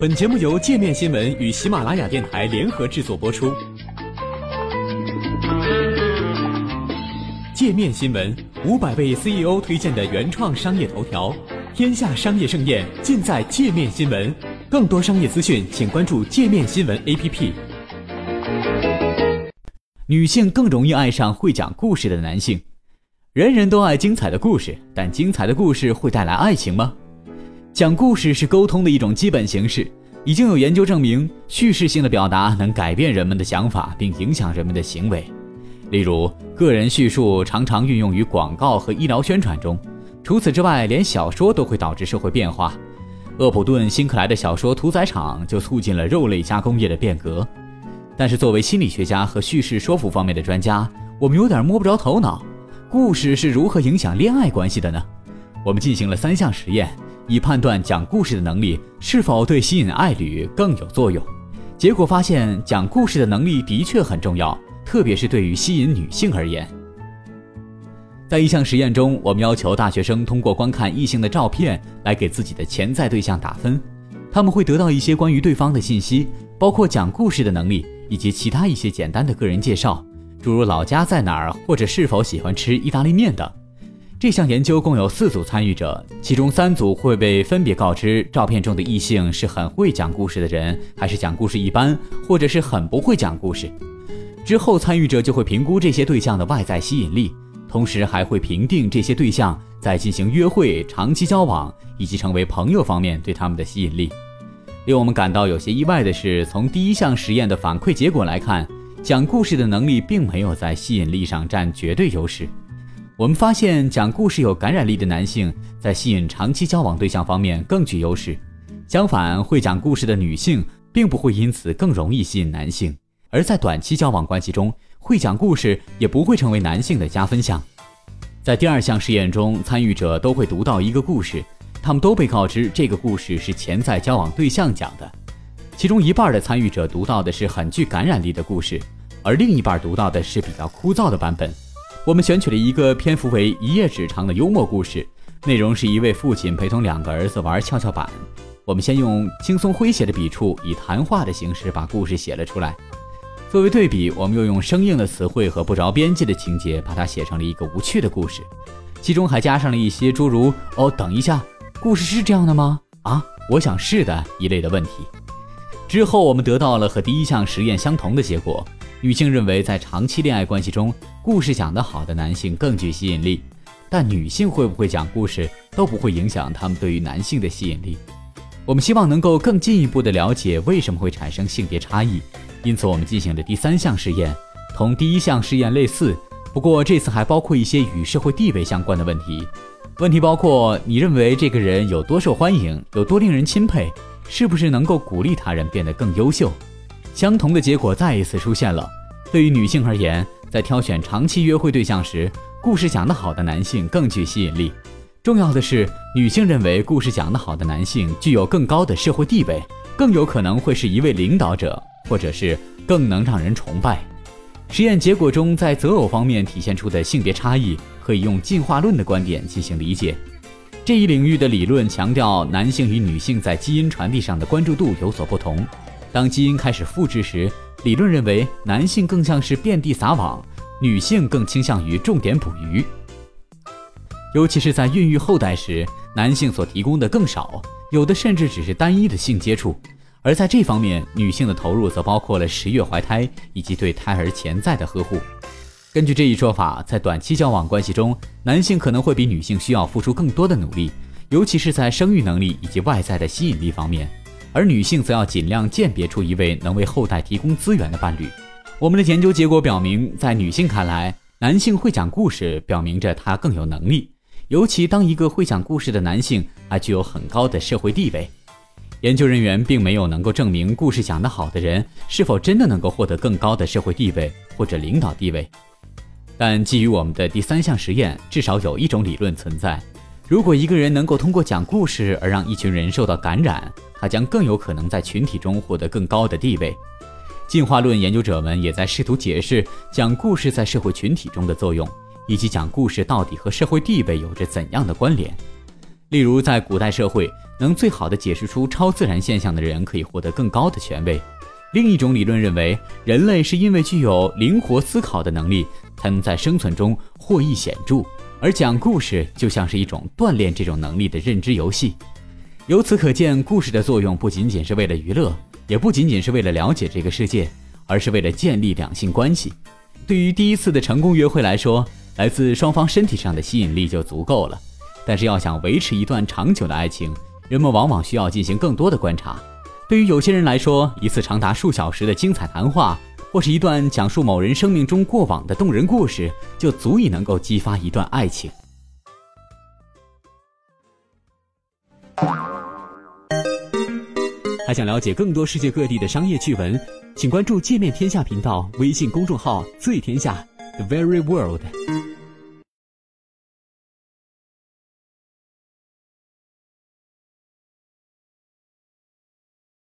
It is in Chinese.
本节目由界面新闻与喜马拉雅电台联合制作播出。界面新闻五百位 CEO 推荐的原创商业头条，天下商业盛宴尽在界面新闻。更多商业资讯，请关注界面新闻 APP。女性更容易爱上会讲故事的男性。人人都爱精彩的故事，但精彩的故事会带来爱情吗？讲故事是沟通的一种基本形式，已经有研究证明，叙事性的表达能改变人们的想法，并影响人们的行为。例如，个人叙述常常运用于广告和医疗宣传中。除此之外，连小说都会导致社会变化。厄普顿·辛克莱的小说《屠宰场》就促进了肉类加工业的变革。但是，作为心理学家和叙事说服方面的专家，我们有点摸不着头脑：故事是如何影响恋爱关系的呢？我们进行了三项实验。以判断讲故事的能力是否对吸引爱侣更有作用。结果发现，讲故事的能力的确很重要，特别是对于吸引女性而言。在一项实验中，我们要求大学生通过观看异性的照片来给自己的潜在对象打分。他们会得到一些关于对方的信息，包括讲故事的能力以及其他一些简单的个人介绍，诸如老家在哪儿或者是否喜欢吃意大利面等。这项研究共有四组参与者，其中三组会被分别告知照片中的异性是很会讲故事的人，还是讲故事一般，或者是很不会讲故事。之后，参与者就会评估这些对象的外在吸引力，同时还会评定这些对象在进行约会、长期交往以及成为朋友方面对他们的吸引力。令我们感到有些意外的是，从第一项实验的反馈结果来看，讲故事的能力并没有在吸引力上占绝对优势。我们发现，讲故事有感染力的男性在吸引长期交往对象方面更具优势。相反，会讲故事的女性并不会因此更容易吸引男性。而在短期交往关系中，会讲故事也不会成为男性的加分项。在第二项试验中，参与者都会读到一个故事，他们都被告知这个故事是潜在交往对象讲的。其中一半的参与者读到的是很具感染力的故事，而另一半读到的是比较枯燥的版本。我们选取了一个篇幅为一页纸长的幽默故事，内容是一位父亲陪同两个儿子玩跷跷板。我们先用轻松诙谐的笔触，以谈话的形式把故事写了出来。作为对比，我们又用生硬的词汇和不着边际的情节，把它写成了一个无趣的故事，其中还加上了一些诸如“哦，等一下，故事是这样的吗？啊，我想是的”一类的问题。之后，我们得到了和第一项实验相同的结果。女性认为，在长期恋爱关系中，故事讲得好的男性更具吸引力，但女性会不会讲故事都不会影响他们对于男性的吸引力。我们希望能够更进一步的了解为什么会产生性别差异，因此我们进行了第三项试验，同第一项试验类似，不过这次还包括一些与社会地位相关的问题。问题包括：你认为这个人有多受欢迎，有多令人钦佩，是不是能够鼓励他人变得更优秀？相同的结果再一次出现了。对于女性而言，在挑选长期约会对象时，故事讲得好的男性更具吸引力。重要的是，女性认为故事讲得好的男性具有更高的社会地位，更有可能会是一位领导者，或者是更能让人崇拜。实验结果中，在择偶方面体现出的性别差异，可以用进化论的观点进行理解。这一领域的理论强调，男性与女性在基因传递上的关注度有所不同。当基因开始复制时，理论认为男性更像是遍地撒网，女性更倾向于重点捕鱼。尤其是在孕育后代时，男性所提供的更少，有的甚至只是单一的性接触。而在这方面，女性的投入则包括了十月怀胎以及对胎儿潜在的呵护。根据这一说法，在短期交往关系中，男性可能会比女性需要付出更多的努力，尤其是在生育能力以及外在的吸引力方面。而女性则要尽量鉴别出一位能为后代提供资源的伴侣。我们的研究结果表明，在女性看来，男性会讲故事，表明着他更有能力，尤其当一个会讲故事的男性还具有很高的社会地位。研究人员并没有能够证明故事讲得好的人是否真的能够获得更高的社会地位或者领导地位，但基于我们的第三项实验，至少有一种理论存在。如果一个人能够通过讲故事而让一群人受到感染，他将更有可能在群体中获得更高的地位。进化论研究者们也在试图解释讲故事在社会群体中的作用，以及讲故事到底和社会地位有着怎样的关联。例如，在古代社会，能最好的解释出超自然现象的人可以获得更高的权威。另一种理论认为，人类是因为具有灵活思考的能力，才能在生存中获益显著。而讲故事就像是一种锻炼这种能力的认知游戏。由此可见，故事的作用不仅仅是为了娱乐，也不仅仅是为了了解这个世界，而是为了建立两性关系。对于第一次的成功约会来说，来自双方身体上的吸引力就足够了。但是要想维持一段长久的爱情，人们往往需要进行更多的观察。对于有些人来说，一次长达数小时的精彩谈话，或是一段讲述某人生命中过往的动人故事，就足以能够激发一段爱情。还想了解更多世界各地的商业趣闻，请关注“界面天下”频道微信公众号“最天下 The Very World”。